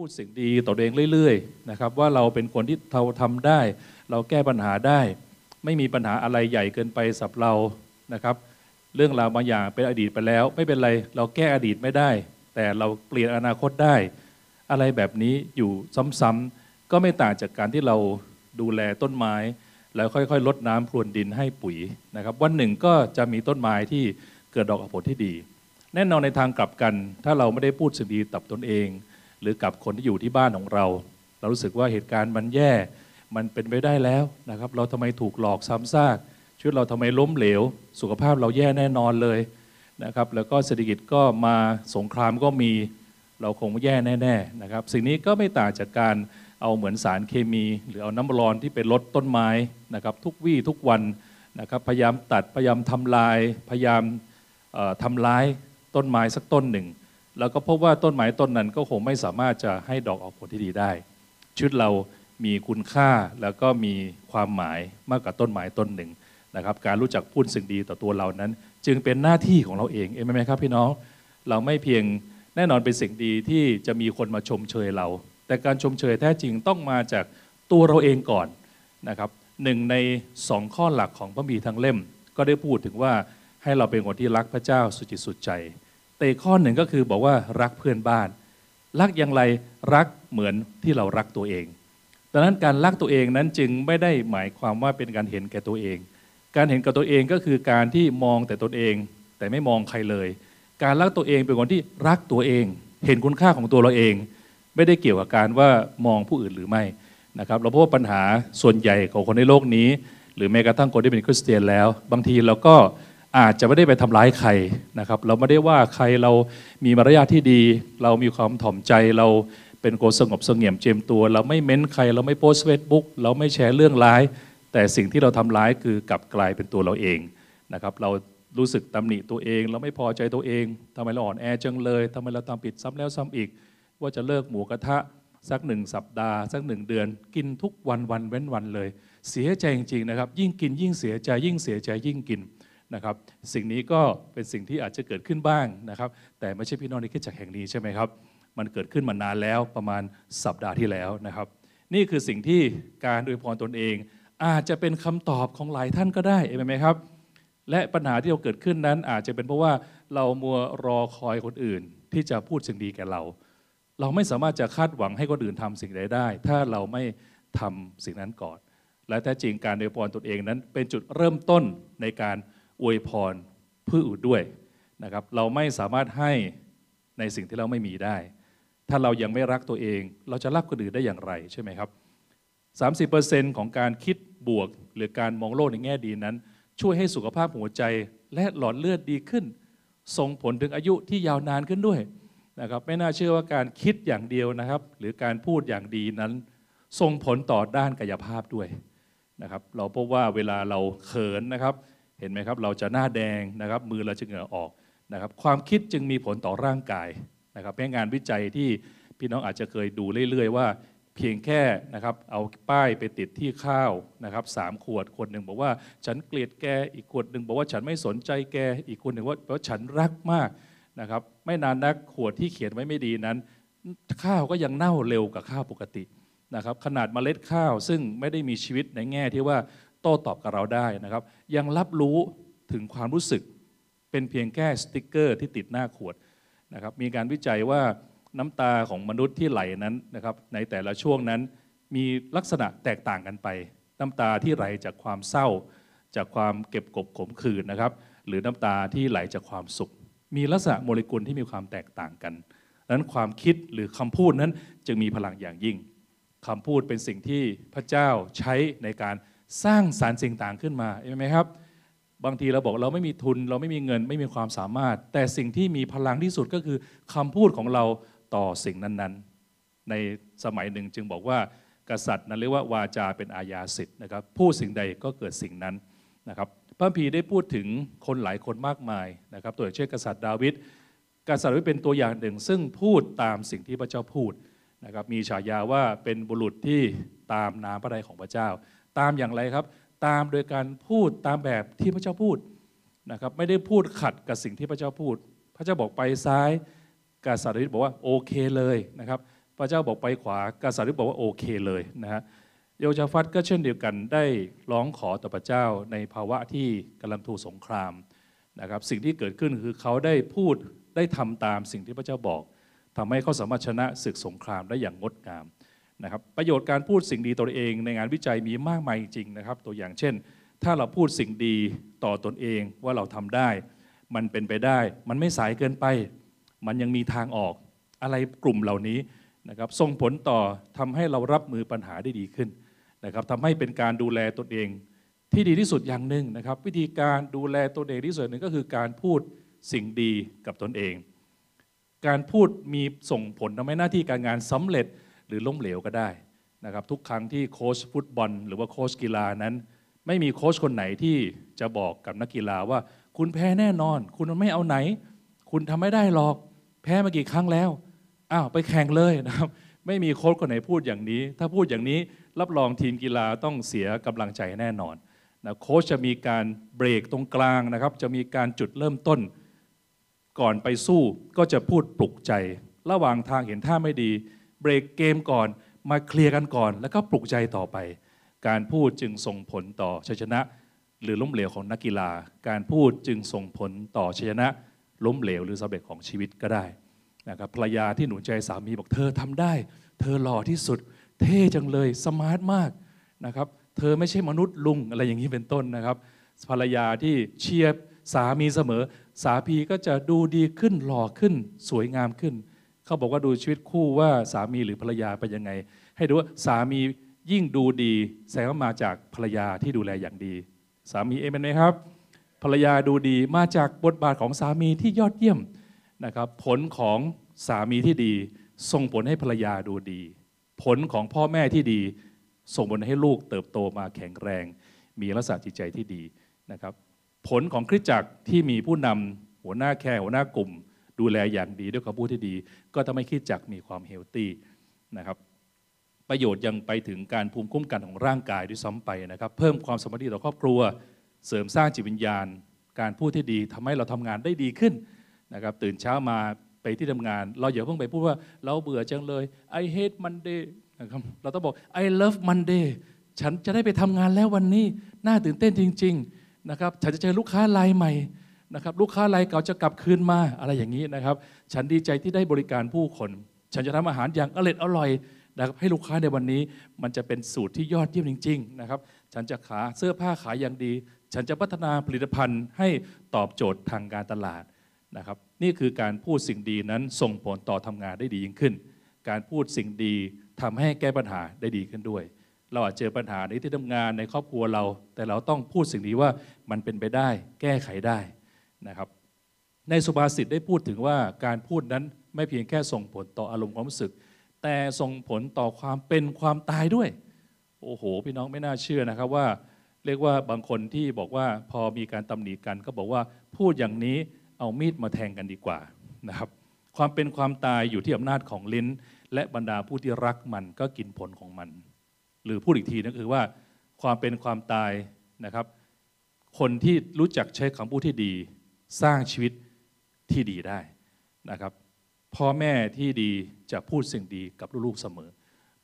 พูดสิ่งดีต่อตัวเองเรื่อยๆนะครับว่าเราเป็นคนที่เราทำได้ เราแก้ปัญหาได้ ไม่มีปัญหาอะไรใหญ่เกินไปสำหรับเรานะครับเรื่องราวบางอย่างเป็นอดีตไปแล้ว ไม่เป็นไรเราแก้อดีตไม่ได้ แต่เราเปลี่ยนอนาคตได้ อะไรแบบนี้อยู่ซ้ำๆก็ไม่ต่างจากการที่เราดูแลต้นไม้ แล้วค่อยๆลดน้ำพรวนดินให้ปุ๋ยนะครับวันหนึ่งก็จะมีต้นไม้ที่เกิดดอกออกผลที่ดี แน่นอนในทางกลับกัน ถ้าเราไม่ได้พูดสิ่งดีตับตนเอง หรือกับคนที่อยู่ที่บ้านของเรา เรารู้สึกว่าเหตุการณ์มันแย่ มันเป็นไปได้แล้วนะครับ เราทำไมถูกหลอกซ้ำซากชีวิตเราทำไมล้มเหลว สุขภาพเราแย่แน่นอนเลยนะครับ แล้วก็เศรษฐกิจก็มาสงครามก็มีเราคงแย่แน่ๆนะครับ สิ่งนี้ก็ไม่ต่างจากการเอาเหมือนสารเคมี หรือเอาน้ำร้อนที่ไปลดต้นไม้นะครับทุกวี่ทุกวันนะครับพยายามตัดพยายามทำลาย พยายามทำร้ายต้นไม้สักต้นหนึ่ง แล้วก็พบว่าต้นไม้ต้นนั้นก็คงไม่สามารถจะให้ดอกออกผลที่ดีได้ชีวิตเรามีคุณค่าแล้วก็มีความหมายมากกว่าต้นไม้ต้นหนึ่งนะครับการรู้จักพูดสิ่งดีต่อตัวเรานั้น จึงเป็นหน้าที่ของเราเองเองไหมครับพี่น้องเราไม่เพียงแน่นอนเป็นสิ่งดีที่จะมีคนมาชมเชยเรา แต่การชมเชยแท้จริงต้องมาจากตัวเราเองก่อนนะครับหนึ่งในสองข้อหลักของพระบีทั้งเล่ม ก็ได้พูดถึงว่าให้เราเป็นคนที่รักพระเจ้าสุจิตสุดใจ แต่ข้อหนึ่งก็คือบอกว่ารักเพื่อนบ้าน รักอย่างไรรักเหมือนที่เรารักตัวเองดังนั้นการรักตัวเองนั้นจึงไม่ได้หมายความว่าเป็นการเห็นแก่ตัวเอง การเห็นแก่ตัวเองก็คือการที่มองแต่ตนเอง แต่ไม่มองใครเลย การรักตัวเองเป็นคนที่รักตัวเอง เห็นคุณค่าของตัวเราเอง ไม่ได้เกี่ยวกับการว่ามองผู้อื่นหรือไม่นะครับเราพบว่าปัญหาส่วนใหญ่ของคนในโลกนี้ หรือแม้กระทั่งคนที่เป็นคริสเตียนแล้ว บางทีเราก็ อาจจะไม่ได้ไปทำร้ายใครนะครับ เราไม่ได้ว่าใครเรามีมารยาทที่ดี เรามีความถ่อมใจเราเป็นคนสงบเสงี่ยมเจียมตัว เราไม่เม้นใคร เราไม่โพสเฟซบุ๊กเราไม่แชร์เรื่องร้าย แต่สิ่งที่เราทำร้ายคือกลับกลายเป็นตัวเราเองนะครับ เรารู้สึกตำหนิตัวเอง เราไม่พอใจตัวเองทำไมเราอ่อนแอจังเลยทำไมเราทำผิดซ้ำแล้วซ้ำอีก ว่าจะเลิกหมูกระทะสักหนึ่งสัปดาห์สักหนึ่งเดือน กินทุกวันวันเว้นวันเลย เสียใจจริงๆนะครับ ยิ่งกินยิ่งเสียใจยิ่งเสียใจยิ่งกิน นะครับ สิ่งนี้ก็เป็นสิ่งที่อาจจะเกิดขึ้นบ้างนะครับ แต่ไม่ใช่พี่น้องในคริสตจักแห่งนี้ใช่ไหมครับ มันเกิดขึ้นมานานแล้วประมาณสัปดาห์ที่แล้วนะครับ นี่คือสิ่งที่การอวยพรตนเอง อาจจะเป็นคำตอบของหลายท่านก็ได้เห็นไหมครับ และปัญหาที่เราเกิดขึ้นนั้น อาจจะเป็นเพราะว่าเรามัวรอคอยคนอื่น ที่จะพูดสิ่งดีแก่เรา เราไม่สามารถจะคาดหวังให้คนอื่นทำสิ่งใดได้ ถ้าเราไม่ทำสิ่งนั้นก่อนและแท้จริงการอวยพรตนเองนั้นเป็นจุดเริ่มต้นในการ อวยพรผู้อื่นด้วยนะครับ เราไม่สามารถให้ในสิ่งที่เราไม่มีได้ ถ้าเรายังไม่รักตัวเอง เราจะรักคนอื่นได้อย่างไรใช่ไหมครับ 30%ของการคิดบวก หรือการมองโลกในแง่ดีนั้น ช่วยให้สุขภาพหัวใจและหลอดเลือดดีขึ้น ส่งผลถึงอายุที่ยาวนานขึ้นด้วยนะครับไม่น่าเชื่อว่าการคิดอย่างเดียวนะครับ หรือการพูดอย่างดีนั้น ส่งผลต่อด้านกายภาพด้วยนะครับ เราพบว่าเวลาเราเขินนะครับ เห็นไหมครับ เราจะหน้าแดงนะครับ มือเราจะเหงื่อออกนะครับ ความคิดจึงมีผลต่อร่างกายนะครับเป็นงานวิจัยที่พี่น้องอาจจะเคยดูเรื่อย ๆ ว่าเพียงแค่นะครับเอาป้ายไปติดที่ข้าวนะครับสามขวดคนหนึ่งบอกว่าฉันเกลียดแกอีกขวดหนึ่งบอกว่าฉันไม่สนใจแกอีกคนหนึ่งว่าแปลว่าฉันรักมากนะครับไม่นานนักขวดที่เขียนไว้ไม่ดีนั้น ข้าวก็ยังเน่าเร็วกว่าข้าวปกตินะครับขนาดเมล็ดข้าวซึ่งไม่ได้มีชีวิตในแง่ที่ว่า โต้ตอบกับเราได้นะครับ ยังรับรู้ถึงความรู้สึกเป็นเพียงแค่สติกเกอร์ที่ติดหน้าขวดนะครับมีการวิจัยว่าน้ำตาของมนุษย์ที่ไหลนั้นนะครับในแต่ละช่วงนั้นมีลักษณะแตกต่างกันไป น้ำตาที่ไหลจากความเศร้า จากความเก็บกบขมขื่นนะครับ หรือน้ำตาที่ไหลจากความสุข มีลักษณะโมเลกุลที่มีความแตกต่างกันดังนั้นความคิดหรือคำพูดนั้นจึงมีพลังอย่างยิ่งคำพูดเป็นสิ่งที่พระเจ้าใช้ในการ สร้างสารรค์สิ่งต่างขึ้นมาเห็นไหมครับ บางทีเราบอกเราไม่มีทุน เราไม่มีเงินไม่มีความสามารถ แต่สิ่งที่มีพลังที่สุดก็คือคำพูดของเราต่อสิ่งนั้นๆ ในสมัยหนึ่งจึงบอกว่ากษัตริย์นั้นเรียกว่าวาจาเป็นอาญาสิทธิ์นะครับพูดสิ่งใดก็เกิดสิ่งนั้นนะครับพระพีได้พูดถึงคนหลายคนมากมายนะครับตัวอย่างเช่นกษัตริย์ดาวิดกษัตริย์ดาวิดเป็นตัวอย่างหนึ่ง ซึ่งพูดตามสิ่งที่พระเจ้าพูดนะครับมีฉายาว่าเป็นบุรุษที่ตามน้ำพระทัยของพระเจ้า ตามอย่างไรครับ ตามโดยการพูดตามแบบที่พระเจ้าพูดนะครับ ไม่ได้พูดขัดกับสิ่งที่พระเจ้าพูด พระเจ้าบอกไปซ้ายกษัตริย์บอกว่าโอเคเลยนะครับ พระเจ้าบอกไปขวากษัตริย์บอกว่าโอเคเลยนะฮะโยชาฟัตก็เช่นเดียวกันได้ร้องขอต่อพระเจ้าในภาวะที่กำลังถูกสงครามนะครับ สิ่งที่เกิดขึ้นคือเขาได้พูดได้ทำตามสิ่งที่พระเจ้าบอกทำให้เขาสามารถชนะศึกสงครามได้อย่างงดงาม นะครับประโยชน์การพูดสิ่งดีตัวเองในงานวิจัยมีมากมายจริงนะครับ ตัวอย่างเช่น ถ้าเราพูดสิ่งดีต่อตนเองว่าเราทำได้ มันเป็นไปได้ มันไม่สายเกินไป มันยังมีทางออกอะไรกลุ่มเหล่านี้นะครับส่งผลต่อทำให้เรารับมือปัญหาได้ดีขึ้นนะครับทำให้เป็นการดูแลตนเอง ที่ดีที่สุดอย่างหนึ่งนะครับ วิธีการดูแลตนเองที่สุดหนึ่งก็คือการพูดสิ่งดีกับตนเอง การพูดมีส่งผลทำให้หน้าที่การงานสำเร็จ รือล้มเหลวก็ได้นะครับทุกครั้งที่โค้ชฟุตบอล หรือว่าโค้ชกีฬานั้น ไม่มีโค้ชคนไหนที่จะบอกกับนักกีฬาว่า คุณแพ้แน่นอน คุณไม่เอาไหน คุณทำไม่ได้หรอก แพ้มากี่ครั้งแล้วอ้าวไปแข่งเลยนะครับ ไม่มีโค้ชคนไหนพูดอย่างนี้ ถ้าพูดอย่างนี้รับรองทีมกีฬาต้องเสียกำลังใจแน่นอนนะโค้ชจะมีการเบรกตรงกลางนะครับ จะมีการจุดเริ่มต้น ก่อนไปสู้ก็จะพูดปลุกใจ ระหว่างทางเห็นท่าไม่ดี เบรกเกมก่อน มาเคลียร์กันก่อน แล้วก็ปลุกใจต่อไป การพูดจึงส่งผลต่อชัยชนะ หรือล้มเหลวของนักกีฬา การพูดจึงส่งผลต่อชัยชนะ ล้มเหลวหรือสำเร็จของชีวิตก็ได้นะครับภรรยาที่หนุนใจสามีบอกเธอทำได้ เธอหล่อที่สุด เท่จังเลยสมาร์ทมากนะครับเธอไม่ใช่มนุษย์ลุงอะไรอย่างนี้เป็นต้นนะครับ ภรรยาที่เชียร์สามีเสมอ สามีก็จะดูดีขึ้นหล่อขึ้น สวยงามขึ้น เขาบอกว่าดูชีวิตคู่ว่าสามีหรือภรรยาเป็นยังไง ให้ดูว่าสามียิ่งดูดีแสดงว่ามาจากภรรยาที่ดูแลอย่างดี สามีเอเมนไหมครับ ภรรยาดูดีมาจากบทบาทของสามีที่ยอดเยี่ยมนะครับ ผลของสามีที่ดี ส่งผลให้ภรรยาดูดี ผลของพ่อแม่ที่ดี ส่งผลให้ลูกเติบโตมาแข็งแรง มีลักษณะจิตใจที่ดีนะครับ ผลของคริสตจักรที่มีผู้นำหัวหน้าแคร์หัวหน้ากลุ่ม ดูแลอย่างดีด้วยคำพูดที่ดี ก็ทำให้คริสตจักรมีความเฮลตี้นะครับประโยชน์ยังไปถึงการภูมิคุ้มกันของร่างกายด้วยซ้ำไปนะครับ เพิ่มความสมรรถต่อครอบครัว เสริมสร้างจิตวิญญาณ การพูดที่ดีทำให้เราทำงานได้ดีขึ้นนะครับตื่นเช้ามาไปที่ทำงาน เราอย่าเพิ่งไปพูดว่าเราเบื่อจังเลย I hate Monday นะครับเราต้องบอก I love Monday ฉันจะได้ไปทำงานแล้ววันนี้ น่าตื่นเต้นจริง ๆ นะครับ ฉันจะเจอลูกค้ารายใหม่ นะครับลูกค้ารายเก่าจะกลับคืนมาอะไรอย่างนี้นะครับฉันดีใจที่ได้บริการผู้คน ฉันจะทำอาหารอย่างอร่อยอร่อยนะครับให้ลูกค้าในวันนี้มันจะเป็นสูตรที่ยอดเยี่ยมจริงๆนะครับฉันจะขาเสื้อผ้าขายอย่างดี ฉันจะพัฒนาผลิตภัณฑ์ให้ตอบโจทย์ทางการตลาดนะครับนี่คือการพูดสิ่งดีนั้นส่งผลต่อทำงานได้ดียิ่งขึ้น การพูดสิ่งดีทำให้แก้ปัญหาได้ดีขึ้นด้วย เราอาจเจอปัญหาในที่ทำงานในครอบครัวเรา แต่เราต้องพูดสิ่งนี้ว่ามันเป็นไปได้ แก้ไขได้ นะครับ ในสุภาษิตได้พูดถึงว่าการพูดนั้นไม่เพียงแค่ส่งผลต่ออารมณ์ความรู้สึก แต่ส่งผลต่อความเป็นความตายด้วย โอ้โห พี่น้องไม่น่าเชื่อนะครับว่า เรียกว่าบางคนที่บอกว่าพอมีการตำหนิกันก็บอกว่าพูดอย่างนี้เอามีดมาแทงกันดีกว่านะครับ ความเป็นความตายอยู่ที่อำนาจของลิ้น และบรรดาผู้ที่รักมันก็กินผลของมัน หรือพูดอีกทีก็คือว่าความเป็นความตายนะครับ คนที่รู้จักใช้คำพูดที่ดี สร้างชีวิตที่ดีได้นะครับพ่อแม่ที่ดีจะพูดสิ่งดีกับลูกๆเสมอ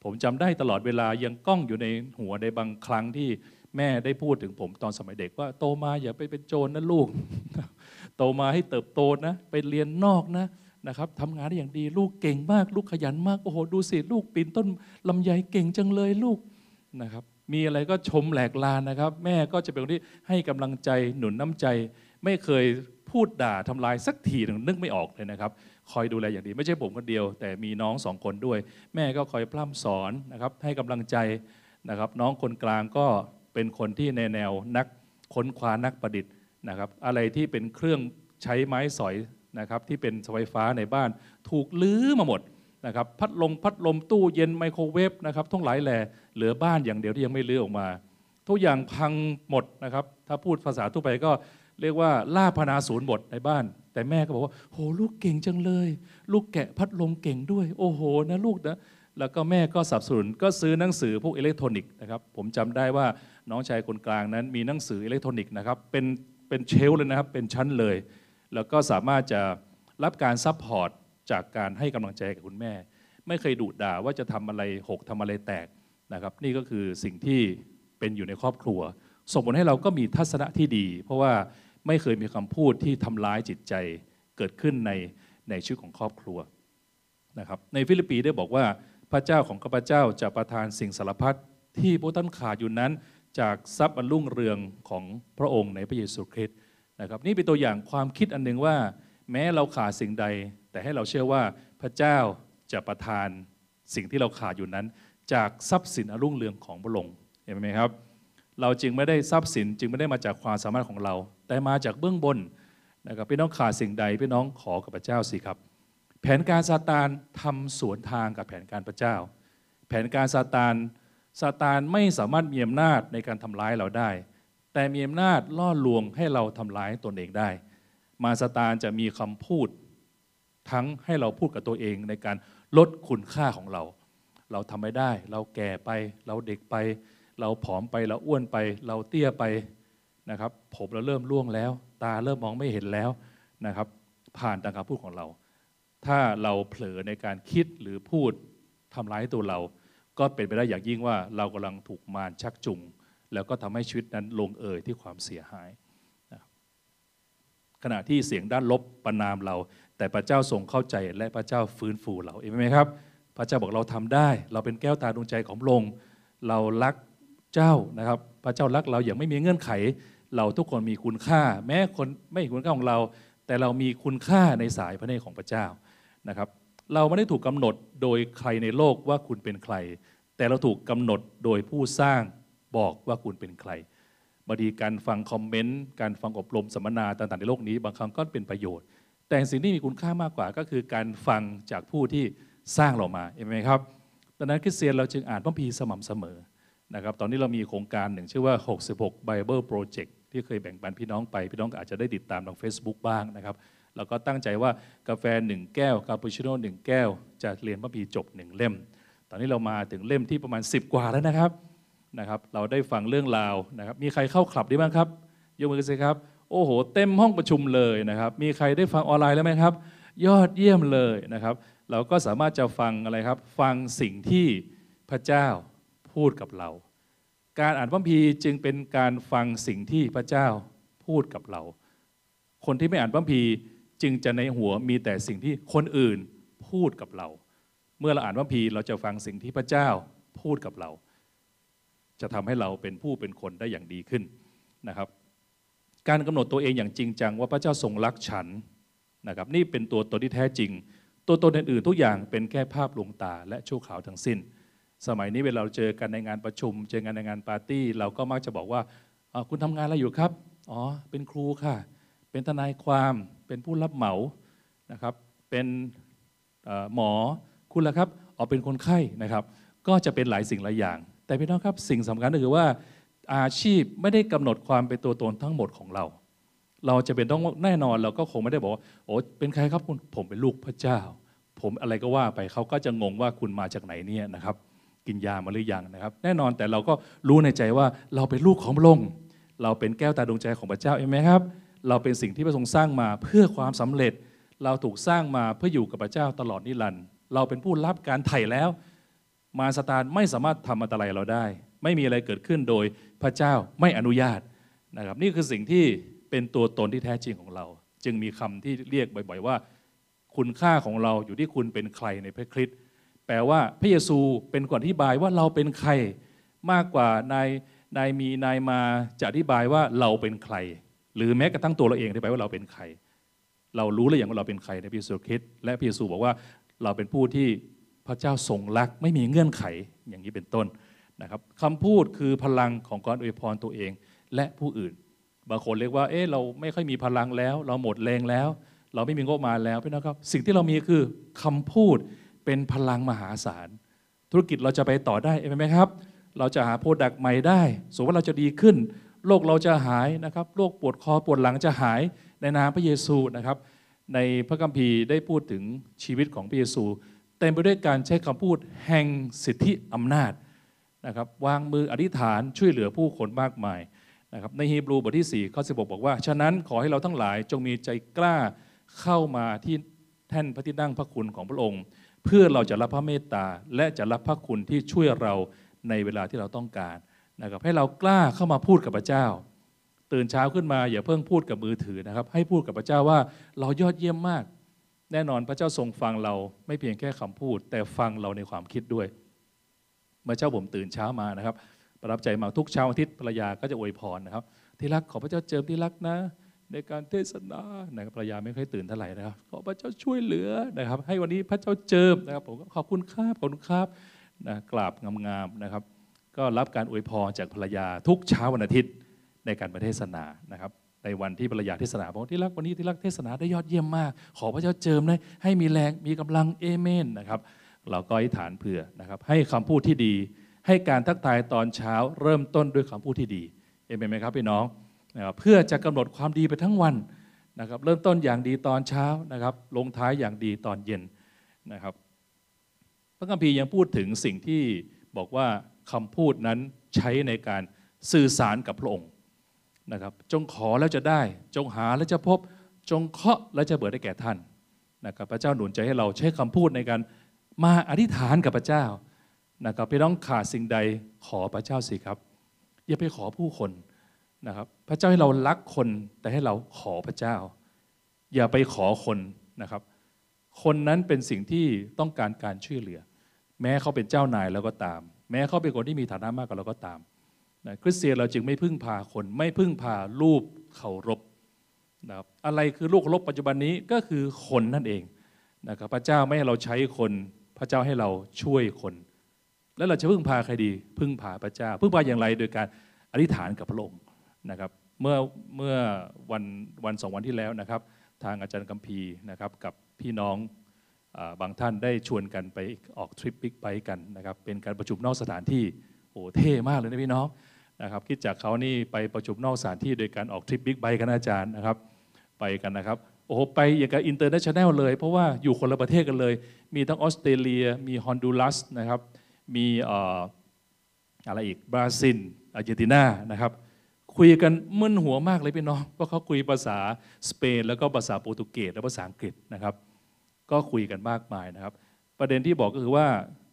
ผมจำได้ตลอดเวลายังก้องอยู่ในหัวในบางครั้งที่แม่ได้พูดถึงผมตอนสมัยเด็กว่าโตมาอย่าไปเป็นโจรนะลูก โตมาให้เติบโตนะไปเรียนนอกนะนะครับทำงานได้อย่างดีลูกเก่งมาก ลูกขยันมากโอ้โหดูสิลูกปีนต้นลำไยเก่งจังเลยลูกนะครับ มีอะไรก็ชมแหลกลานนะครับ แม่ก็จะเป็นคนที่ให้กำลังใจหนุนน้ำใจ ไม่เคย พูดด่าทำลายสักทีหนึ่งนึกไม่ออกเลยนะครับ คอยดูแลอย่างดีไม่ใช่ผมคนเดียว แต่มีน้องสองคนด้วย แม่ก็คอยพร่ำสอนนะครับให้กำลังใจนะครับ น้องคนกลางก็เป็นคนที่ในแนวนักค้นคว้านักประดิษฐ์นะครับ อะไรที่เป็นเครื่องใช้ไม้สอยนะครับที่เป็นไฟฟ้าในบ้าน ถูกลื้อมาหมดนะครับพัดลมพัดลมตู้เย็นไมโครเวฟนะครับทั้งหลายแหล่เหลือบ้านอย่างเดียวที่ยังไม่รื้อออกมา ทุกอย่างพังหมดนะครับ ถ้าพูดภาษาทั่วไปก็ เรียกว่าล่าพนาศูนย์หมดในบ้าน แต่แม่ก็บอกว่าโหลูกเก่งจังเลย ลูกแกะพัดลมเก่งด้วย โอ้โหนะลูกนะแล้วก็แม่ก็สับสนก็ซื้อหนังสือพวกอิเล็กทรอนิกส์นะครับผมจำได้ว่าน้องชายคนกลางนั้นมีหนังสืออิเล็กทรอนิกส์นะครับเป็นเป็น shelf เลยนะครับเป็นชั้นเลย แล้วก็สามารถจะรับการ support จากการให้กำลังใจกับคุณแม่ ไม่เคยดุด่าว่าจะทำอะไรหกทำอะไรแตกนะครับ นี่ก็คือสิ่งที่เป็นอยู่ในครอบครัวส่งผลให้เราก็มีทัศนะที่ดี เพราะว่า ไม่เคยมีคำพูดที่ทำร้ายจิตใจเกิดขึ้นในในชีวิตของครอบครัวนะครับในฟิลิปปีได้บอกว่าพระเจ้าของข้าพเจ้าจะประทานสิ่งสารพัดที่พวกท่านขาดอยู่นั้น จากทรัพย์อันรุ่งเรืองของพระองค์ในพระเยซูคริสต์นะครับนี่เป็นตัวอย่างความคิดอันหนึ่งว่า แม้เราขาดสิ่งใด แต่ให้เราเชื่อว่าพระเจ้าจะประทานสิ่งที่เราขาดอยู่นั้น จากทรัพย์สินอันรุ่งเรืองของพระองค์เห็นไหมครับ เราจึงไม่ได้ทรัพย์สินจึงไม่ได้มาจากความสามารถของเรา แต่มาจากเบื้องบนนะครับพี่น้องขาดสิ่งใดพี่น้องขอกับพระเจ้าสิครับ แผนการซาตานทำสวนทางกับแผนการพระเจ้า แผนการซาตานซาตานไม่สามารถมีอำนาจในการทำร้ายเราได้ แต่มีอำนาจล่อลวงให้เราทำร้ายตนเองได้ มาซาตานจะมีคำพูด ทั้งให้เราพูดกับตัวเองในการลดคุณค่าของเรา เราทำไม่ได้ เราแก่ไปเราเด็กไป เราผอมไปเราอ้วนไป เราเตี้ยไปนะครับผมเราเริ่มร่วงแล้ว ตาเริ่มมองไม่เห็นแล้วนะครับ ผ่านทางคำพูดของเรา ถ้าเราเผลอในการคิดหรือพูดทำร้ายตัวเรา ก็เป็นไปได้อย่างยิ่งว่าเรากำลังถูกมารชักจูงแล้วก็ทำให้ชีวิตนั้นลงเอยที่ความเสียหายนะขณะที่เสียงด้านลบประนามเรา แต่พระเจ้าทรงเข้าใจและพระเจ้าฟื้นฟูเราเห็นไหมครับ พระเจ้าบอกเราทำได้ เราเป็นแก้วตาดวงใจของพระองค์เรารัก เจ้านะครับ พระเจ้ารักเราอย่างไม่มีเงื่อนไข เราทุกคนมีคุณค่า แม้คนไม่เห็นคุณค่าของเรา แต่เรามีคุณค่าในสายพระเนตรของพระเจ้านะครับ เราไม่ได้ถูกกำหนดโดยใครในโลกว่าคุณเป็นใคร แต่เราถูกกำหนดโดยผู้สร้างบอกว่าคุณเป็นใครบางทีการฟังคอมเมนต์การฟังอบรมสัมมนาต่าง ๆ ในโลกนี้ บางครั้งก็เป็นประโยชน์ แต่สิ่งที่มีคุณค่ามากกว่าก็คือการฟังจากผู้ที่สร้างเรามาเห็นไหมครับดังนั้นคริสเตียนเราจึงอ่านพระคัมภีร์สม่ำเสมอ นะครับตอนนี้เรามีโครงการหนึ่งชื่อว่า 66 Bible Project ที่เคยแบ่งปันพี่น้องไป พี่น้องอาจจะได้ติดตามทาง Facebook บ้างนะครับเราก็ตั้งใจว่ากาแฟหนึ่งแก้วคาปูชิโน่หนึ่งแก้ว จะเรียนพระคัมภีจบหนึ่งเล่ม ตอนนี้เรามาถึงเล่มที่ประมาณ 10 กว่าแล้วนะครับนะครับเราได้ฟังเรื่องราวนะครับมีใครเข้าคลับได้บ้างครับยกมือสิครับ โอ้โห เต็มห้องประชุมเลยนะครับมีใครได้ฟังออนไลน์แล้วไหมครับ ยอดเยี่ยมเลยนะครับ เราก็สามารถจะฟังอะไรครับ ฟังสิ่งที่พระเจ้า พูดกับเรา การอ่านพระคัมภีร์จึงเป็นการฟังสิ่งที่พระเจ้าพูดกับเรา คนที่ไม่อ่านพระคัมภีร์จึงจะในหัวมีแต่สิ่งที่คนอื่นพูดกับเรา เมื่อเราอ่านพระคัมภีร์เราจะฟังสิ่งที่พระเจ้าพูดกับเรา จะทำให้เราเป็นผู้เป็นคนได้อย่างดีขึ้นนะครับ การกำหนดตัวเองอย่างจริงจังว่าพระเจ้าทรงรักฉันนะครับนี่เป็นตัวตนที่แท้จริง ตัวตนอื่นๆทุกอย่างเป็นแค่ภาพลวงตาและชั่วคราวทั้งสิ้น สมัยนี้เวลาเราเจอกันในงานประชุม เจอกันในงานปาร์ตี้ เราก็มักจะบอกว่าคุณทำงานอะไรอยู่ครับ อ๋อ เป็นครูค่ะ เป็นทนายความ เป็นผู้รับเหมา นะครับ เป็นหมอ คุณล่ะครับ อ๋อ เป็นคนไข้นะครับ ก็จะเป็นหลายสิ่งหลายอย่าง แต่พี่น้องครับ สิ่งสำคัญก็คือว่าอาชีพไม่ได้กำหนดความเป็นตัวตนทั้งหมดของเรา เราจะเป็นต้องแน่นอนเราก็คงไม่ได้บอกว่าโอ้เป็นใครครับคุณ ผมเป็นลูกพระเจ้า ผมอะไรก็ว่าไปเขาก็จะงงว่าคุณมาจากไหนเนี่ยนะครับ กินยามาหรือยังนะครับ แน่นอนแต่เราก็รู้ในใจว่าเราเป็นลูกของพระองค์เราเป็นแก้วตาดวงใจของพระเจ้าเห็นไหมครับ เราเป็นสิ่งที่พระองสร้างมาเพื่อความสำเร็จ เราถูกสร้างมาเพื่ออยู่กับพระเจ้าตลอดนิรันดร์เราเป็นผู้รับการไถ่แล้ว มาสตานไม่สามารถทำอันตรายเราได้ ไม่มีอะไรเกิดขึ้นโดยพระเจ้าไม่อนุญาตนะครับ นี่คือสิ่งที่เป็นตัวตนที่แท้จริงของเรา จึงมีคำที่เรียกบ่อย ๆ ว่า คุณค่าของเราอยู่ที่คุณเป็นใครในพระคริสต์ แปลว่าพระเยซูเป็นคนอธิบายว่าเราเป็นใครมากกว่านายนายมีนายมาจะอธิบายว่าเราเป็นใคร หรือแม้กระทั่งตัวเราเองอธิบายว่าเราเป็นใคร เรารู้หรือยังว่าเราเป็นใครในพระเยซูคริสต์และพระเยซูบอกว่าเราเป็นผู้ที่พระเจ้าทรงรักไม่มีเงื่อนไขอย่างนี้เป็นต้นนะครับคำพูดคือพลังของการอวยพรตัวเองและผู้อื่น บางคนเรียกว่าเอ๊ะเราไม่ค่อยมีพลังแล้ว เราหมดแรงแล้ว เราไม่มีงบประมาณแล้วพี่น้องครับ สิ่งที่เรามีคือคำพูด เป็นพลังมหาศาล ธุรกิจเราจะไปต่อได้เห็นไหมครับ เราจะหา product ใหม่ได้ สมมติว่าเราจะดีขึ้น โรคเราจะหายนะครับ โรคปวดคอปวดหลังจะหายในนามพระเยซูนะครับ ในพระคัมภีร์ได้พูดถึงชีวิตของพระเยซู เต็มไปด้วยการใช้คำพูดแห่งสิทธิอำนาจนะครับ วางมืออธิษฐานช่วยเหลือผู้คนมากมายนะครับในฮีบรูบทที่4ข้อ16 บอกว่า ฉะนั้นขอให้เราทั้งหลายจงมีใจกล้าเข้ามาที่แท่นพระที่นั่งพระคุณของพระองค์ เพื่อเราจะรับพระเมตตาและจะรับพระคุณที่ช่วยเราในเวลาที่เราต้องการนะครับให้เรากล้าเข้ามาพูดกับพระเจ้า ตื่นเช้าขึ้นมาอย่าเพิ่งพูดกับมือถือนะครับ ให้พูดกับพระเจ้าว่าเรายอดเยี่ยมมาก แน่นอนพระเจ้าทรงฟังเราไม่เพียงแค่คำพูด แต่ฟังเราในความคิดด้วย เมื่อเช้าผมตื่นเช้ามานะครับ ประทับใจมากทุกเช้าอาทิตย์ภรรยาก็จะอวยพรนะครับ ที่รักขอพระเจ้าเจิมที่รักนะ ในการเทศนานะครับภรรยาไม่ค่อยตื่นเท่าไหร่นะครับขอพระเจ้าช่วยเหลือนะครับ ให้วันนี้พระเจ้าเจิมนะครับผมก็ขอบคุณครับขอบคุณครับนะกราบงามๆนะครับ ก็รับการอวยพรจากภรรยาทุกเช้าวันอาทิตย์ในการประเทศนานะครับในวันที่ภรรยาเทศนาบอกที่รักวันนี้ที่รักเทศนาได้ยอดเยี่ยมมาก ขอพระเจ้าเจิมได้ให้มีแรงมีกำลังเอเมนนะครับเราก็อธิษฐานเผื่อนะครับ ให้คำพูดที่ดี ให้การทักทายตอนเช้าเริ่มต้นด้วยคำพูดที่ดีเอเมนไหมครับพี่น้อง นะครับเพื่อจะกำหนดความดีไปทั้งวันนะครับเริ่มต้นอย่างดีตอนเช้านะครับลงท้ายอย่างดีตอนเย็นนะครับพระคัมภีร์ยังพูดถึงสิ่งที่บอกว่าคำพูดนั้นใช้ในการสื่อสารกับพระองค์นะครับจงขอแล้วจะได้ จงหาแล้วจะพบ จงเคาะแล้วจะเปิดได้แก่ท่านนะครับพระเจ้าหนุนใจให้เราใช้คำพูดในการมาอธิษฐานกับพระเจ้านะครับพี่น้องขาดสิ่งใดขอพระเจ้าสิครับ อย่าไปขอผู้คน นะครับพระเจ้าให้เรารักคนแต่ให้เราขอพระเจ้า อย่าไปขอคนนะครับ คนนั้นเป็นสิ่งที่ต้องการการช่วยเหลือ แม้เขาเป็นเจ้านายแล้วก็ตาม แม้เขาเป็นคนที่มีฐานะมากกว่าเราก็ตามนะคริสเตียนเราจึงไม่พึ่งพาคน ไม่พึ่งพารูปเคารพนะครับอะไรคือลูกเคารพปัจจุบันนี้ก็คือคนนั่นเองนะครับพระเจ้าไม่ให้เราใช้คนพระเจ้าให้เราช่วยคน แล้วเราจะพึ่งพาใครดี พึ่งพาพระเจ้า พึ่งพาอย่างไรโดยการอธิษฐานกับพระองค์ นะครับเมื่อเมื่อวันวันสองวันที่แล้วนะครับทางอาจารย์กัมพีนะครับกับพี่น้องอบางท่านได้ชวนกันไปออกทริปบิ๊กไบค์กันนะครับเป็นการประชุมนอกสถานที่โอ้เท่มากเลยนะพี่น้องนะครับคริสตจักรเขานี่ไปประชุมนอกสถานที่โดยการออกทริปบิ๊กไบค์กันอาจารย์นะครับไปกันนะครับโอ้โหไปอย่างกับ international เลย เพราะว่าอยู่คนละประเทศกันเลย มีทั้งออสเตรเลีย มีฮอนดูรัสนะครับมีเอ่ออะไรอีกบราซิลอาร์เจนตินานะครับ คุยกันมึนหัวมากเลยพี่น้องเพราะเขาคุยภาษาสเปน แล้วก็ภาษาโปรตุเกสและภาษาอังกฤษนะครับ ก็คุยกันมากมายนะครับ ประเด็นที่บอกก็คือว่า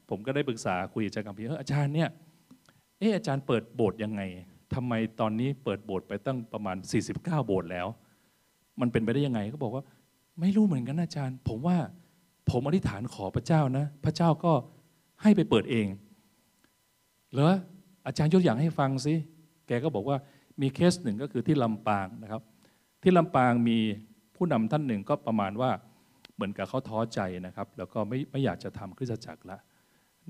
ผมก็ได้ปรึกษาคุยอาจารย์กัมพีเอออาจารย์เนี่ยเอออาจารย์เปิดโบสถ์ยังไงทำไมตอนนี้เปิดโบสถ์ไปตั้งประมาณ 49 โบสถ์แล้ว มันเป็นไปได้ยังไงก็บอกว่า ไม่รู้เหมือนกันอาจารย์ ผมว่าผมอธิษฐานขอพระเจ้านะ พระเจ้าก็ให้ไปเปิดเองเหรออาจารย์ยกอย่างให้ฟังสิแกก็บอกว่า มีเคสหนึ่งก็คือที่ลำปางนะครับ ที่ลำปางมีผู้นำท่านหนึ่งก็ประมาณว่าเหมือนกับเขาท้อใจนะครับ แล้วก็ไม่ไม่อยากจะทำคริสตจักรละ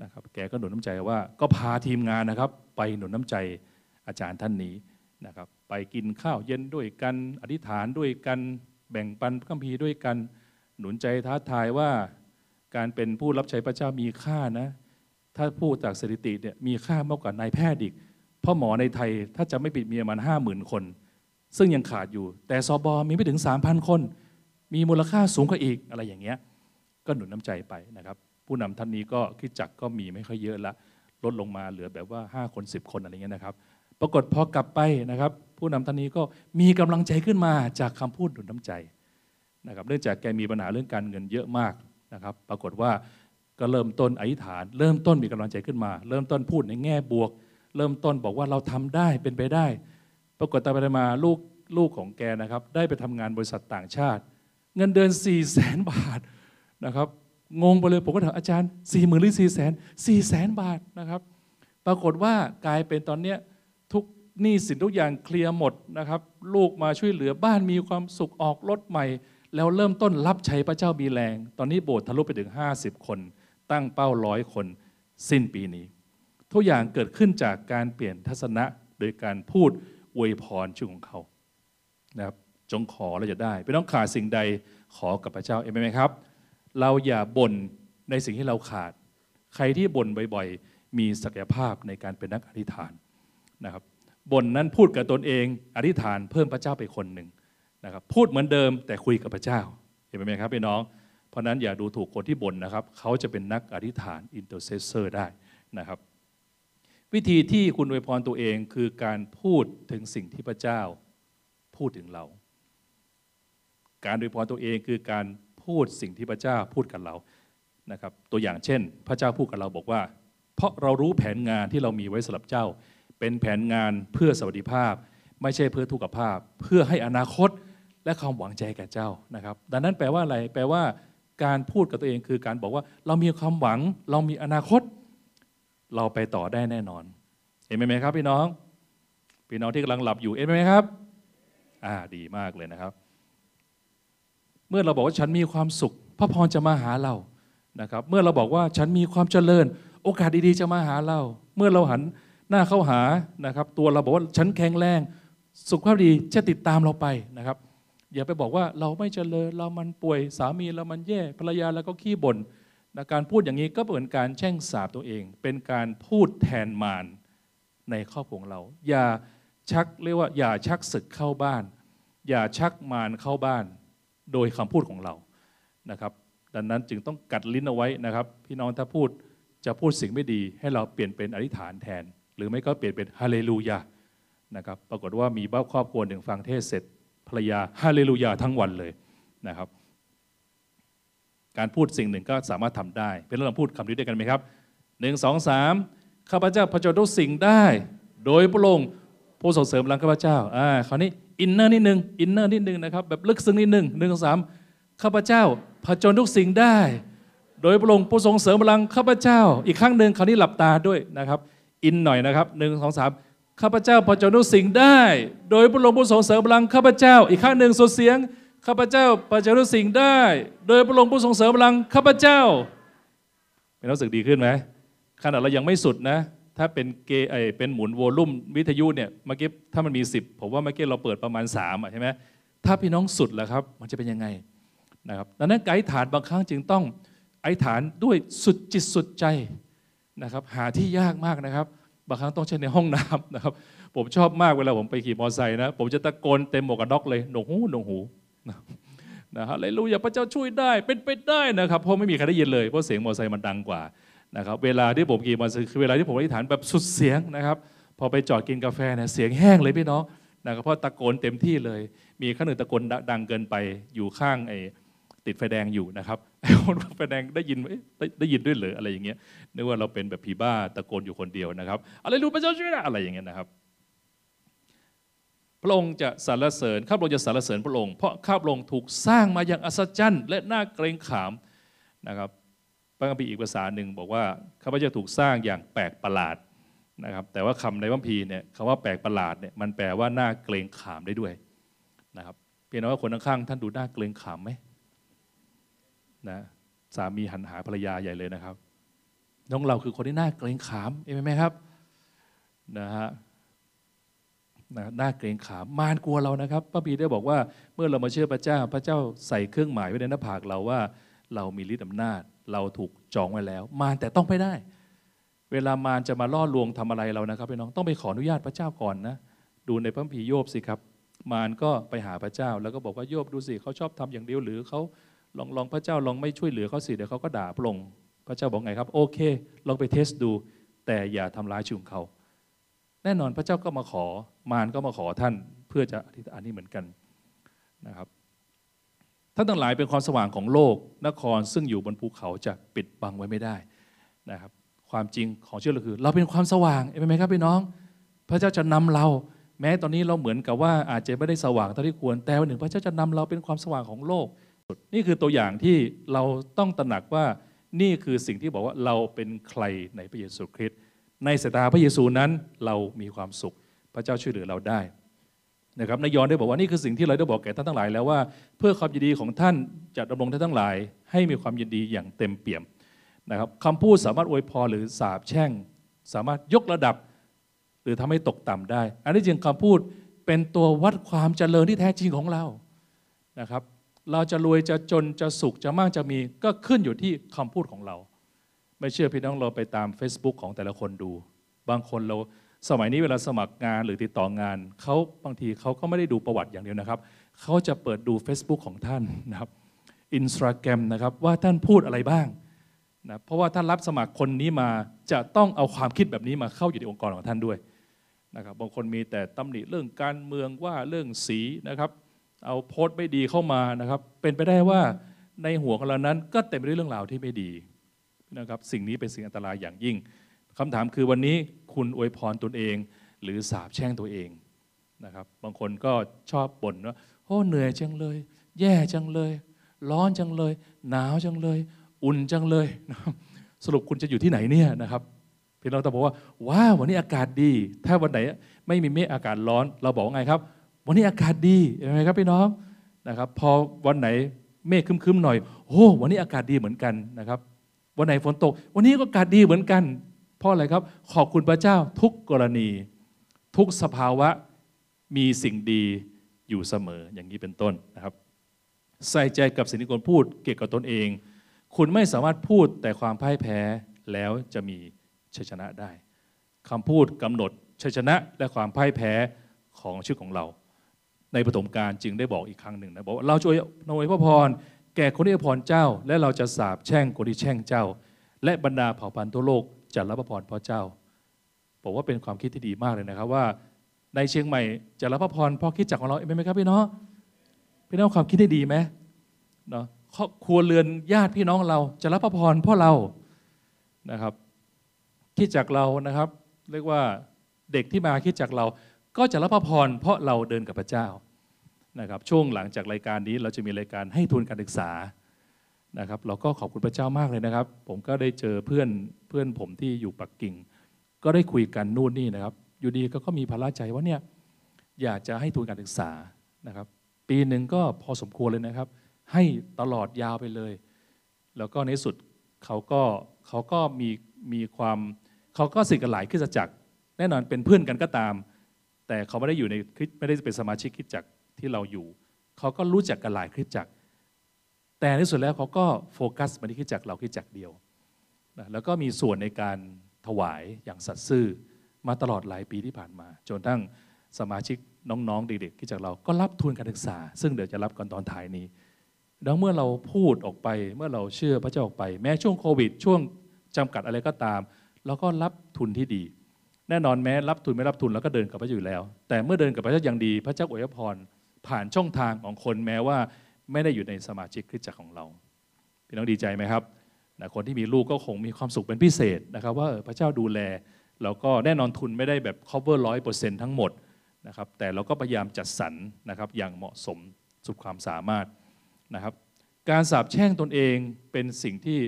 นะครับ แกก็หนุนน้ำใจว่าก็พาทีมงานนะครับ ไปหนุนน้ำใจอาจารย์ท่านนี้นะครับ ไปกินข้าวเย็นด้วยกันอธิษฐานด้วยกันแบ่งปันพระคัมภีร์ด้วยกัน หนุนใจท้าทายว่าการเป็นผู้รับใช้พระเจ้ามีค่านะ ถ้าพูดจากสถิติเนี่ยมีค่ามากกว่านายแพทย์อีก พราะหมอในไทยถ้าจะไม่ปิดมีประมาณห้าหมื่นคน ซึ่งยังขาดอยู่ แต่สอบอมีไม่ถึง 3,000 คน มีมูลค่าสูงกว่าอีกอะไรอย่างเงี้ยก็หนุนน้ำใจไปนะครับ ผู้นำท่านนี้ก็คิดจักก็มีไม่ค่อยเยอะละลดลงมาเหลือแบบว่า 5 คน 10 คนอะไรเงี้ยนะครับ ปรากฏพอกลับไปนะครับ ผู้นำท่านนี้ก็มีกำลังใจขึ้นมาจากคำพูดหนุนน้ำใจนะครับเนื่องจากแกมีปัญหาเรื่องการเงินเยอะมากนะครับ ปรากฏว่าก็เริ่มต้นอธิษฐาน เริ่มต้นมีกำลังใจขึ้นมา เริ่มต้นพูดในแง่บวก เริ่มต้นบอกว่าเราทำได้เป็นไปได้ ปรากฏต่อไปมาลูกลูกของแกนะครับ ได้ไปทำงานบริษัทต่างชาติ เงินเดือน4ี่แสนบาทนะครับงงไปเลยผมก็ถามอาจารย์4ี่หมื่นหรือสี่แสนสี่แสนบาทนะครับ ปรากฏว่ากลายเป็นตอนเนี้ยทุกหนี้สินทุกอย่างเคลียร์หมดนะครับ ลูกมาช่วยเหลือบ้านมีความสุขออกรถใหม่ แล้วเริ่มต้นรับใช้พระเจ้ามีแรง ตอนนี้โบสถ์ทะลุไปถึง 50 คน ตั้งเป้าร้อยคน สิ้นปีนี้ ทุกอย่างเกิดขึ้นจากการเปลี่ยนทัศนะ โดยการพูดอวยพรชื่อของเขานะครับจงขอแล้วจะได้ไม่ต้องขาดสิ่งใดขอกับพระเจ้าเองไหมครับ เราอย่าบ่นในสิ่งที่เราขาด ใครที่บ่นบ่อยๆ มีศักยภาพในการเป็นนักอธิษฐานนะครับบ่นนั้นพูดกับตนเองอธิษฐานเพิ่มพระเจ้าไปคนหนึ่งนะครับพูดเหมือนเดิมแต่คุยกับพระเจ้าเห็นไหมครับพี่น้อง เพราะนั้นอย่าดูถูกคนที่บ่นนะครับ เขาจะเป็นนักอธิษฐาน intercessor ได้นะครับ วิธีที่คุณอวยพรตัวเองคือการพูดถึงสิ่งที่พระเจ้าพูดถึงเรา การอวยพรตัวเองคือการพูดสิ่งที่พระเจ้าพูดกับเรานะครับ ตัวอย่างเช่น พระเจ้าพูดกับเราบอกว่า เพราะเรารู้แผนงานที่เรามีไว้สำหรับเจ้า เป็นแผนงานเพื่อสวัสดิภาพ ไม่ใช่เพื่อทุกขภาพ เพื่อให้อนาคตและความหวังใจแก่เจ้านะครับ ดังนั้นแปลว่าอะไร แปลว่า การพูดกับตัวเองคือการบอกว่าเรามีความหวัง เรามีอนาคต เราไปต่อได้แน่นอน เห็นไหมครับ พี่น้อง พี่น้องที่กำลังหลับอยู่เห็นไหมครับ อ่าดีมากเลยนะครับ เมื่อเราบอกว่าฉันมีความสุข พระพรจะมาหาเรานะครับ เมื่อเราบอกว่าฉันมีความเจริญ โอกาสดีๆจะมาหาเรา เมื่อเราหันหน้าเข้าหานะครับ ตัวเราบอกว่าฉันแข็งแรง สุขภาพดีจะติดตามเราไปนะครับอย่าไปบอกว่าเราไม่เจริญเรามันป่วยสามีเรามันแย่ภรรยาเราก็ขี้บ่น นะการพูดอย่างนี้ก็เหมือนการแช่งสาบตัวเอง เป็นการพูดแทนมารในครอบครัวเรา อย่าชักเรียกว่าอย่าชักศึกเข้าบ้าน อย่าชักมารเข้าบ้าน โดยคำพูดของเรานะครับ ดังนั้นจึงต้องกัดลิ้นเอาไว้นะครับ พี่น้องถ้าพูดจะพูดสิ่งไม่ดีให้เราเปลี่ยนเป็นอธิษฐานแทน หรือไม่ก็เปลี่ยนเป็นฮาเลลูยานะครับปรากฏว่ามีบ้าครอบครัวหนึ่งฟังเทศเสร็จภรรยาฮาเลลูยาทั้งวันเลยนะครับ การพูดสิ่งหนึ่งก็สามารถทำได้ เป็นเรื่องพูดคำนี้ด้วยกันไหมครับหนึ่งสองสามข้าพเจ้าพระเจ้าทุกสิ่งได้ โดยพระองค์ผู้ส่งเสริมรังข้าพเจ้าอ่าคราวนี้inner นิดนึง inner นิดนึงนะครับแบบลึกซึ้งนิดนึงหนึ่งสองสามข้าพเจ้าผจญทุกสิ่งได้ โดยพระองค์ผู้ทรงเสริมพลังข้าพเจ้า อีกครั้งหนึ่งคราวนี้หลับตาด้วยนะครับอินหน่อยนะครับหนึ่งสองสามข้าพเจ้าผจญทุกสิ่งได้ โดยพระองค์ผู้ทรงเสริมพลังข้าพเจ้า อีกครั้งหนึ่งสุดเสียง ข้าพเจ้าผจญทุกสิ่งได้ โดยพระองค์ผู้ทรงเสริมพลังข้าพเจ้าเป็นรู้สึกดีขึ้นไหมขนาดเรายังไม่สุดนะ ถ้าเป็นเกไอเป็นหมุนโวลุ่มวิทยุเนี่ยเมื่อกี้ถ้ามันมี 10 ผมว่าเมื่อกี้เราเปิดประมาณ3อะใช่ไหมถ้าพี่น้องสุดแล้วครับ มันจะเป็นยังไงนะครับดังนั้นไกด์ฐานบางครั้งจึงต้องไอฐานด้วยสุดจิตสุดใจนะครับ หาที่ยากมากนะครับ บางครั้งต้องใช้ในห้องน้ำนะครับ ผมชอบมากเวลาผมไปขี่มอเตอร์ไซค์นะ ผมจะตะโกนเต็มหมวกกันน็อกเลยหนวกหูหนวกหู นะฮะเลยรู้อย่าพระเจ้าช่วยได้เป็นไปได้นะครับเพราะไม่มีใครได้ยินเลยเพราะเสียงมอเตอร์ไซค์มันดังกว่านะครับเวลาที่ผมขี่มอเตอร์ไซค์คือเวลาที่ผมอธิษฐานแบบสุดเสียงนะครับ พอไปจอดกินกาแฟเนี่ยเสียงแห้งเลยพี่น้องนะครับเพราะตะโกนเต็มที่เลย มีข้างหนึ่งตะโกนดังเกินไปอยู่ข้างไอ้ติดไฟแดงอยู่นะครับไอ้คนไฟแดงได้ยินได้ได้ยินด้วยเหรืออะไรอย่างเงี้ยนึกว่าเราเป็นแบบผีบ้าตะโกนอยู่คนเดียวนะครับอะไรรู้พระเจ้าช่วยนะอะไรอย่างเงี้ยนะครับ พระองค์จะสรรเสริญข้าพระองค์จะสรรเสริญพระองค์เพราะข้าพระองค์ถูกสร้างมาอย่างอัศจรรย์และน่าเกรงขามนะครับพระคัมภีร์อีกภาษาหนึ่งบอกว่าข้าพเจ้าถูกสร้างอย่างแปลกประหลาดนะครับแต่ว่าคำในพระคัมภีร์เนี่ยคำว่าแปลกประหลาดเนี่ยมันแปลว่าน่าเกรงขามได้ด้วยนะครับเพียงแต่ว่าคนข้างๆท่านดูน่าเกรงขามไหมนะสามีหันหาภรรยาใหญ่เลยนะครับ น้องเราคือคนที่น่าเกรงขามเห็นไหมครับนะฮะ นะน่าเกรงขามมารกลัวเรานะครับพระบีได้บอกว่าเมื่อเรามาเชื่อพระเจ้า พระเจ้าใส่เครื่องหมายไว้ในหน้าผากเราว่า เรามีฤทธิ์อำนาจ เราถูกจองไว้แล้ว มารแต่ต้องไปได้ เวลามารจะมาล่อลวงทำอะไรเรานะครับพี่น้องต้องไปขออนุญาตพระเจ้าก่อนนะดูในพระคัมภีโยบสิครับ มารก็ไปหาพระเจ้า แล้วก็บอกว่าโยบดูสิเขาชอบทำอย่างเดียวหรือเขาลองลองพระเจ้าลองไม่ช่วยเหลือเขาสิเดี๋ยวเขาก็ด่าพระองค์พระเจ้าบอกไงครับ โอเค ลองไปเทสดู แต่อย่าทำร้ายชีวิตเขา แน่นอนพระเจ้าก็มาขอมารก็มาขอท่านเพื่อจะอธิษฐานนี้เหมือนกันนะครับท่านทั้งหลายเป็นความสว่างของโลกนครซึ่งอยู่บนภูเขาจะปิดบังไว้ไม่ได้นะครับ ความจริงของเชื่อเราคือ เราเป็นความสว่างเห็นไหมครับพี่น้อง พระเจ้าจะนำเรา แม้ตอนนี้เราเหมือนกับว่าอาจจะไม่ได้สว่างเท่าที่ควรแต่วันหนึ่ง พระเจ้าจะนำเราเป็นความสว่างของโลก นี่คือตัวอย่างที่เราต้องตระหนักว่านี่คือสิ่งที่บอกว่าเราเป็นใครในพระเยซูคริสต์ ในสายตาพระเยซูนั้นเรามีความสุข พระเจ้าช่วยเหลือเราได้นะครับนายยอนได้บอกว่านี่คือสิ่งที่เราได้บอกแก่ท่านทั้งหลายแล้วว่าเพื่อความยินดีของท่านจะดำรงท่านทั้งหลาย ให้มีความยินดีอย่างเต็มเปี่ยมนะครับคำพูดสามารถอวยพรหรือสาบแช่ง สามารถยกระดับ หรือทำให้ตกต่ำได้ อันนี้จึงคำพูดเป็นตัววัดความเจริญที่แท้จริงของเรานะครับ เราจะรวยจะจนจะสุขจะมากจะมีก็ขึ้นอยู่ที่คำพูดของเรา ไม่เชื่อพี่น้องเราไปตาม Facebook ของแต่ละคนดู บางคนเราสมัยนี้เวลาสมัครงานหรือติดต่องานเขาบางทีเขาก็ไม่ได้ดูประวัติอย่างเดียวนะครับเขาจะเปิดดู Facebook ของท่านนะครับอินสตาแกรมนะครับว่าท่านพูดอะไรบ้างนะเพราะว่าท่านรับสมัครคนนี้มาจะต้องเอาความคิดแบบนี้มาเข้าอยู่ในองค์กรของท่านด้วยนะครับบางคนมีแต่ตำหนิเรื่องการเมืองว่าเรื่องสีนะครับเอาโพสต์ไม่ดีเข้ามานะครับเป็นไปได้ว่าในหัวของเรานั้นก็เต็มไปด้วยเรื่องราวที่ไม่ดี นะครับสิ่งนี้เป็นสิ่งอันตรายอย่างยิ่งคำถามคือวันนี้คุณอวยพรตนเอง หรือสาบแช่งตัวเองนะครับบางคนก็ชอบบ่นว่าโอ้เหนื่อยจังเลย แย่จังเลย ร้อนจังเลย หนาวจังเลย อุ่นจังเลยนะสรุปคุณจะอยู่ที่ไหนเนี่ยนะครับพี่น้องต้องบอกว่าว้าววันนี้อากาศดี ถ้าวันไหนไม่มีเมฆอากาศร้อน เราบอกว่าไงครับ วันนี้อากาศดีเห็นไหมครับพี่น้องนะครับ พอวันไหนเมฆคึ้มๆหน่อยโอ้วันนี้อากาศดีเหมือนกันนะครับ วันไหนฝนตก วันนี้ก็อากาศดีเหมือนกัน เพราะอะไรครับ ขอบคุณพระเจ้าทุกกรณี ทุกสภาวะมีสิ่งดีอยู่เสมออย่างนี้เป็นต้นนะครับ ใส่ใจกับสิ่งที่คนพูดเกี่ยวกับตนเอง คุณไม่สามารถพูดแต่ความพ่ายแพ้แล้วจะมีชัยชนะได้คำพูดกำหนดชัยชนะและความพ่ายแพ้ของชีวิตของเรา ในปฐมกาลจึงได้บอกอีกครั้งหนึ่งนะบอกว่าเราจะอวยพระพร แก่คนที่อวยพรเจ้า และเราจะสาบแช่งคนที่แช่งเจ้า และบรรดาเผ่าพันธุ์ทั่วโลกจะรับพระพรเพราะเจ้าบอกว่าเป็นความคิดที่ดีมากเลยนะครับว่า ในเชียงใหม่จะรับพระพรเพราะคิดจักของเราเองไหมครับพี่น้องพี่น้องความคิดได้ดีไหมเนาะครอบครัวเรือนญาติพี่น้องเราจะรับพระพรเพราะเรานะครับคิดจากเรานะครับ เรียกว่าเด็กที่มาคิดจากเรา ก็จะรับพระพรเพราะเราเดินกับพระเจ้า นะครับช่วงหลังจากรายการนี้เราจะมีรายการให้ทุนการศึกษานะครับเราก็ขอบคุณพระเจ้ามากเลยนะครับ ผมก็ได้เจอเพื่อนเพื่อนผมที่อยู่ปักกิ่ง ก็ได้คุยกันนู่นนี่นะครับ อยู่ดีก็มีภาระใจว่าเนี่ยอยากจะให้ทุนการศึกษานะครับ ปีหนึ่งก็พอสมควรเลยนะครับ ให้ตลอดยาวไปเลย แล้วก็ในสุดเขาก็เขาก็มีมีความเขาก็สิ่งกันหลายขึ้นจักรแน่นอนเป็นเพื่อนกันก็ตาม แต่เขาไม่ได้อยู่ในคริสไม่ได้เป็นสมาชิกคริสตจักร ที่เราอยู่ เขาก็รู้จักกันหลายคริสตจักร แต่ในที่สุดแล้วเขาก็โฟกัสมาที่คริสตจักรเราคริสตจักรเดียวนะแล้วก็มีส่วนในการถวายอย่างสัตย์ซื่อมาตลอดหลายปีที่ผ่านมา จนทั้งสมาชิกน้องๆ เด็กๆคริสตจักรเราก็รับทุนการศึกษา ซึ่งเดี๋ยวจะรับกันตอนท้ายนี้ ดังเมื่อเราพูดออกไปเมื่อเราเชื่อพระเจ้าออกไป แม้ช่วงโควิด ช่วงจำกัดอะไรก็ตามเราก็รับทุนที่ดี แน่นอนแม้รับทุนไม่รับทุนเราก็เดินกับพระเจ้าอยู่แล้ว แต่เมื่อเดินกับพระเจ้าอย่างดี พระเจ้าอวยพร ผ่านช่องทางของคนแม้ว่าไม่ได้อยู่ในสมาชิกคริสตจักรของเรา พี่น้องดีใจไหมครับนะคนที่มีลูกก็คงมีความสุขเป็นพิเศษนะครับ ว่าพระเจ้าดูแลแล้วก็แน่นอนทุนไม่ได้แบบ cover ร้อยเปอร์เซ็นต์ทั้งหมดนะครับ แต่เราก็พยายามจัดสรรนะครับอย่างเหมาะสมสุดความสามารถนะครับ การสาบแช่งตนเองเป็นสิ่งที่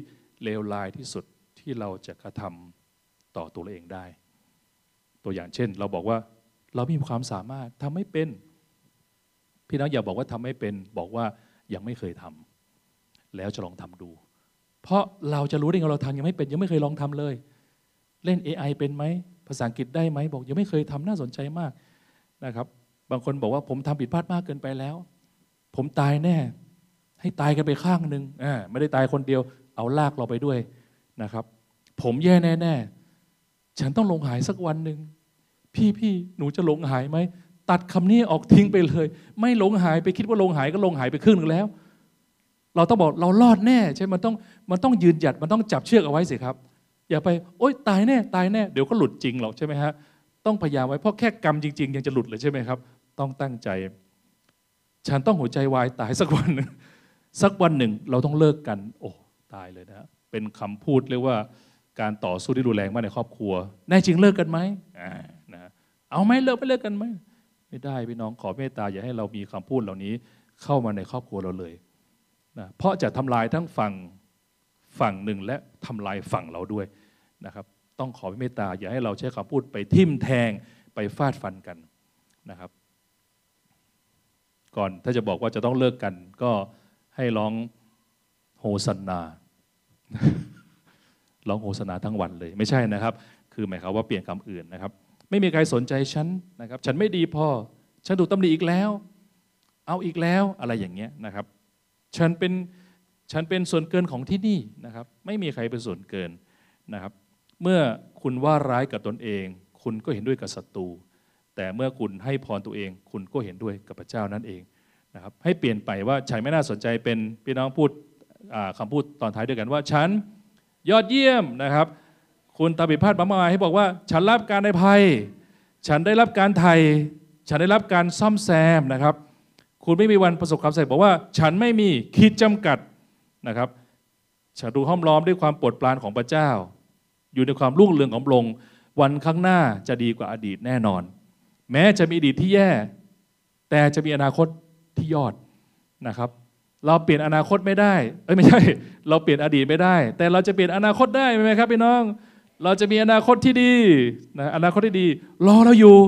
เลวร้ายที่สุดที่เราจะกระทำต่อตัวเราเองได้ ตัวอย่างเช่น เราบอกว่าเรามีความสามารถทำไม่เป็น พี่น้องอย่าบอกว่าทำไม่เป็นบอกว่ายังไม่เคยทำแล้วจะลองทำดู เพราะเราจะรู้ได้ไงเราทำยังไม่เป็นยังไม่เคยลองทำเลย เล่น AI เป็นไหมภาษาอังกฤษได้ไหมบอกยังไม่เคยทำน่าสนใจมากนะครับ บางคนบอกว่าผมทำผิดพลาดมากเกินไปแล้ว ผมตายแน่ ให้ตายกันไปข้างหนึ่งอ่าไม่ได้ตายคนเดียว เอาลากเราไปด้วยนะครับ ผมแย่แน่ๆฉันต้องลงหายสักวันหนึ่งพี่พี่หนูจะลงหายไหม ตัดคำนี้ออกทิ้งไปเลย ไม่ลงหายไปคิดว่าลงหายก็ลงหายไปครึ่งหนึ่งแล้ว เราต้องบอกเรารอดแน่ใช่มันต้องมันต้องยืนหยัดมันต้องจับเชือกเอาไว้สิครับ อย่าไปโอ๊ยตายแน่ตายแน่เดี๋ยวก็หลุดจริงหรอกใช่ไหมฮะต้องพยายามไว้เพราะแค่กรรมจริง ๆ ยังจะหลุดเลยใช่ไหมครับ ต้องตั้งใจ ฉันต้องหัวใจวายตายสักวันหนึ่งสักวันหนึ่งเราต้องเลิกกัน โอ้ตายเลยนะเป็นคำพูดเรียกว่าการต่อสู้ที่รุนแรงมากในครอบครัว แน่จริงเลิกกันไหมอ่านะเอาไหมเลิกไม่เลิกกันไหม ไม่ได้พี่น้องขอเมตตาอย่าให้เรามีคำพูดเหล่านี้เข้ามาในครอบครัวเราเลยนะเพราะจะทำลายทั้งฝั่งฝั่งหนึ่งและทำลายฝั่งเราด้วยนะครับ ต้องขอเมตตาอย่าให้เราใช้คำพูดไปทิ่มแทงไปฟาดฟันกันนะครับ ก่อนถ้าจะบอกว่าจะต้องเลิกกัน ก็ให้ร้องโฮสันนาร้องโฮสนาทั้งวันเลย ไม่ใช่นะครับ คือหมายความว่าเปลี่ยนคำอื่นนะครับ ไม่มีใครสนใจฉันนะครับ ฉันไม่ดีพอ ฉันถูกตำหนิอีกแล้ว เอาอีกแล้วอะไรอย่างเงี้ยนะครับ ฉันเป็นฉันเป็นส่วนเกินของที่นี่นะครับ ไม่มีใครเป็นส่วนเกินนะครับ เมื่อคุณว่าร้ายกับตนเอง คุณก็เห็นด้วยกับศัตรู แต่เมื่อคุณให้พรตัวเอง คุณก็เห็นด้วยกับพระเจ้านั่นเองนะครับ ให้เปลี่ยนไปว่าฉันไม่น่าสนใจเป็นพี่น้องพูดคำพูดตอนท้ายด้วยกันว่า ฉันยอดเยี่ยมนะครับ คุณตาบิพาดมามายให้บอกว่า ฉันรับการในภัย ฉันได้รับการไทย ฉันได้รับการซ่อมแซมนะครับ คุณไม่มีวันประสบความสำเร็จบอกว่า ฉันไม่มีขีดจำกัดนะครับ ฉันดูห้อมล้อมด้วยความโปรดปรานของพระเจ้า อยู่ในความรุ่งเรืองของพระองค์วันข้างหน้าจะดีกว่าอดีตแน่นอน แม้จะมีอดีตที่แย่ แต่จะมีอนาคตที่ยอดนะครับ เราเปลี่ยนอนาคตไม่ได้ เอ้ยไม่ใช่ เราเปลี่ยนอดีตไม่ได้ แต่เราจะเปลี่ยนอนาคตได้ไหมครับพี่น้อง เราจะมีอนาคตที่ดีนะอนาคตที่ดีรอเราอยู่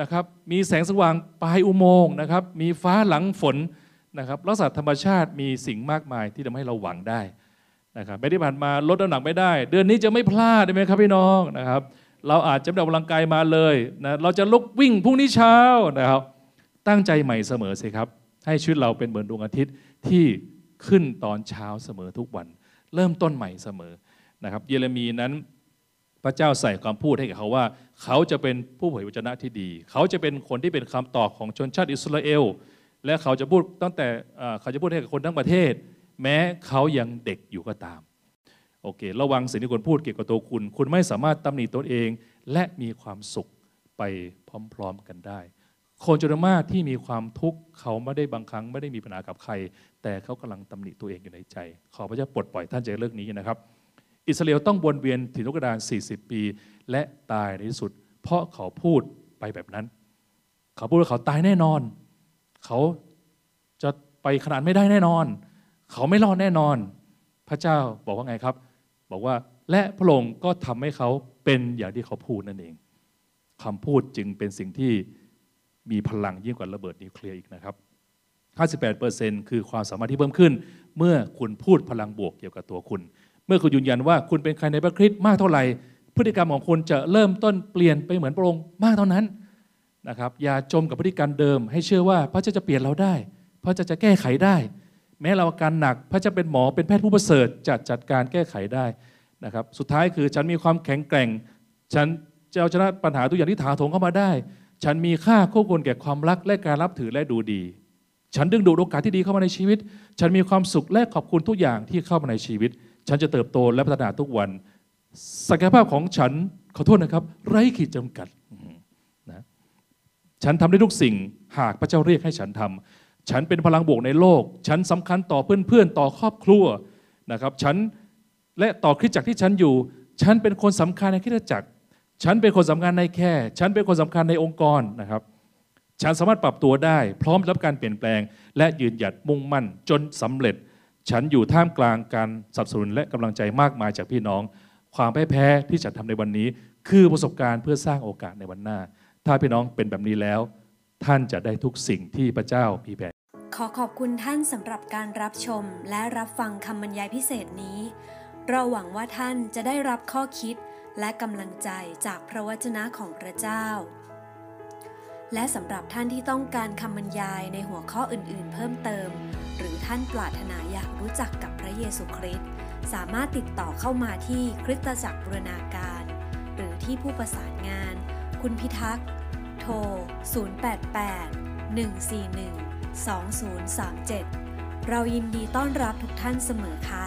นะครับ มีแสงสว่างปลายอุโมงค์นะครับ มีฟ้าหลังฝนนะครับลักษณะธรรมชาติมีสิ่งมากมายที่ทำให้เราหวังได้นะครับไม่ได้ผ่านมาลดน้ำหนักไม่ได้ เดือนนี้จะไม่พลาดได้ไหมครับพี่น้องนะครับ เราอาจจะไม่ได้ออกกำลังกายมาเลยนะเราจะลุกวิ่งพรุ่งนี้เช้านะครับ ตั้งใจใหม่เสมอสิครับ ให้ชีวิตเราเป็นเหมือนดวงอาทิตย์ที่ขึ้นตอนเช้าเสมอทุกวัน เริ่มต้นใหม่เสมอนะครับ เยเรมีนั้น พระเจ้าใส่ความพูดให้กับเขาว่า เขาจะเป็นผู้เผยวจนะที่ดี เขาจะเป็นคนที่เป็นคำตอบของชนชาติอิสราเอล และเขาจะพูดตั้งแต่เขาจะพูดให้กับคนทั้งประเทศ แม้เขายังเด็กอยู่ก็ตามโอเค ระวังสิ่งที่คุณพูดเกี่ยวกับตัวคุณ คุณไม่สามารถตำหนิตัวเอง และมีความสุขไปพร้อมๆกันได้ คนจำนวนมากที่มีความทุกข์เขาไม่ได้บางครั้งไม่ได้มีปัญหากับใคร แต่เขากำลังตำหนิตัวเองอยู่ในใจ ขอพระเจ้าปลดปล่อยท่านจากเรื่องนี้นะครับ อิสราเอลต้องวนเวียนถิ่นทุกดาน 40 ปี และตายในที่สุด เพราะเขาพูดไปแบบนั้น เขาพูดว่าเขาตายแน่นอน เขาจะไปขนาดไม่ได้แน่นอน เขาไม่รอดแน่นอน พระเจ้าบอกว่าไงครับ บอกว่าและพระองค์ก็ทำให้เขาเป็นอย่างที่เขาพูดนั่นเองคำพูดจึงเป็นสิ่งที่มีพลังยิ่งกว่าระเบิดนิวเคลียร์อีกนะครับ 58%คือความสามารถที่เพิ่มขึ้น เมื่อคุณพูดพลังบวกเกี่ยวกับตัวคุณ มื่อคุณยืนยันว่าคุณเป็นใครในพระคริสต์มากเท่าไหร่ พฤติกรรมของคุณจะเริ่มต้นเปลี่ยนไปเหมือนพระองค์มากเท่านั้นนะครับอย่าจมกับพฤติกรรมเดิม ให้เชื่อว่าพระเจ้าจะเปลี่ยนเราได้ พระเจ้าจะแก้ไขได้ แม้เราอาการหนักพระเจ้าเป็นหมอเป็นแพทย์ผู้ประเสริฐจะจัดการแก้ไขได้นะครับสุดท้ายคือฉันมีความแข็งแกร่ง ฉันจะเอาชนะปัญหาทุกอย่างที่ถาโถมเข้ามาได้ ฉันมีค่าคู่ควรแก่ความรักและการรับถือและดูดี ฉันดึงดูดโอกาสที่ดีเข้ามาในชีวิต ฉันมีความสุขและขอบคุณทุกอย่างที่เข้ามาในชีวิต ฉันจะเติบโตและพัฒนาทุกวัน ศักยภาพของฉันขอโทษนะครับ ไร้ขีดจำกัดนะฉันทำได้ทุกสิ่งหากพระเจ้าเรียกให้ฉันทำฉันเป็นพลังบวกในโลก ฉันสำคัญต่อเพื่อนๆต่อครอบครัวนะครับฉันและต่อคริสตจักรที่ฉันอยู่ ฉันเป็นคนสำคัญในคริสตจักร ฉันเป็นคนสำคัญในแค่ ฉันเป็นคนสำคัญในองค์กรนะครับฉันสามารถปรับตัวได้ พร้อมรับการเปลี่ยนแปลง และยืนหยัดมุ่งมั่นจนสำเร็จ ฉันอยู่ท่ามกลางการสนับสนุนและกำลังใจมากมายจากพี่น้อง ความแพ้แพ้ที่ฉันทำในวันนี้ คือประสบการณ์เพื่อสร้างโอกาสในวันหน้า ถ้าพี่น้องเป็นแบบนี้แล้ว ท่านจะได้ทุกสิ่งที่พระเจ้ามีแผนขอขอบคุณท่านสำหรับการรับชมและรับฟังคำบรรยายพิเศษนี้ เราหวังว่าท่านจะได้รับข้อคิดและกำลังใจจากพระวจนะของพระเจ้า และสำหรับท่านที่ต้องการคำบรรยายในหัวข้ออื่นๆ เพิ่มเติม หรือท่านปรารถนาอยากรู้จักกับพระเยซูคริสต์สามารถติดต่อเข้ามาที่คริสตจักรบูรณาการ หรือที่ผู้ประสานงาน คุณพิทักษ์ โทร 088 141 2037 เรายินดีต้อนรับทุกท่านเสมอค่ะ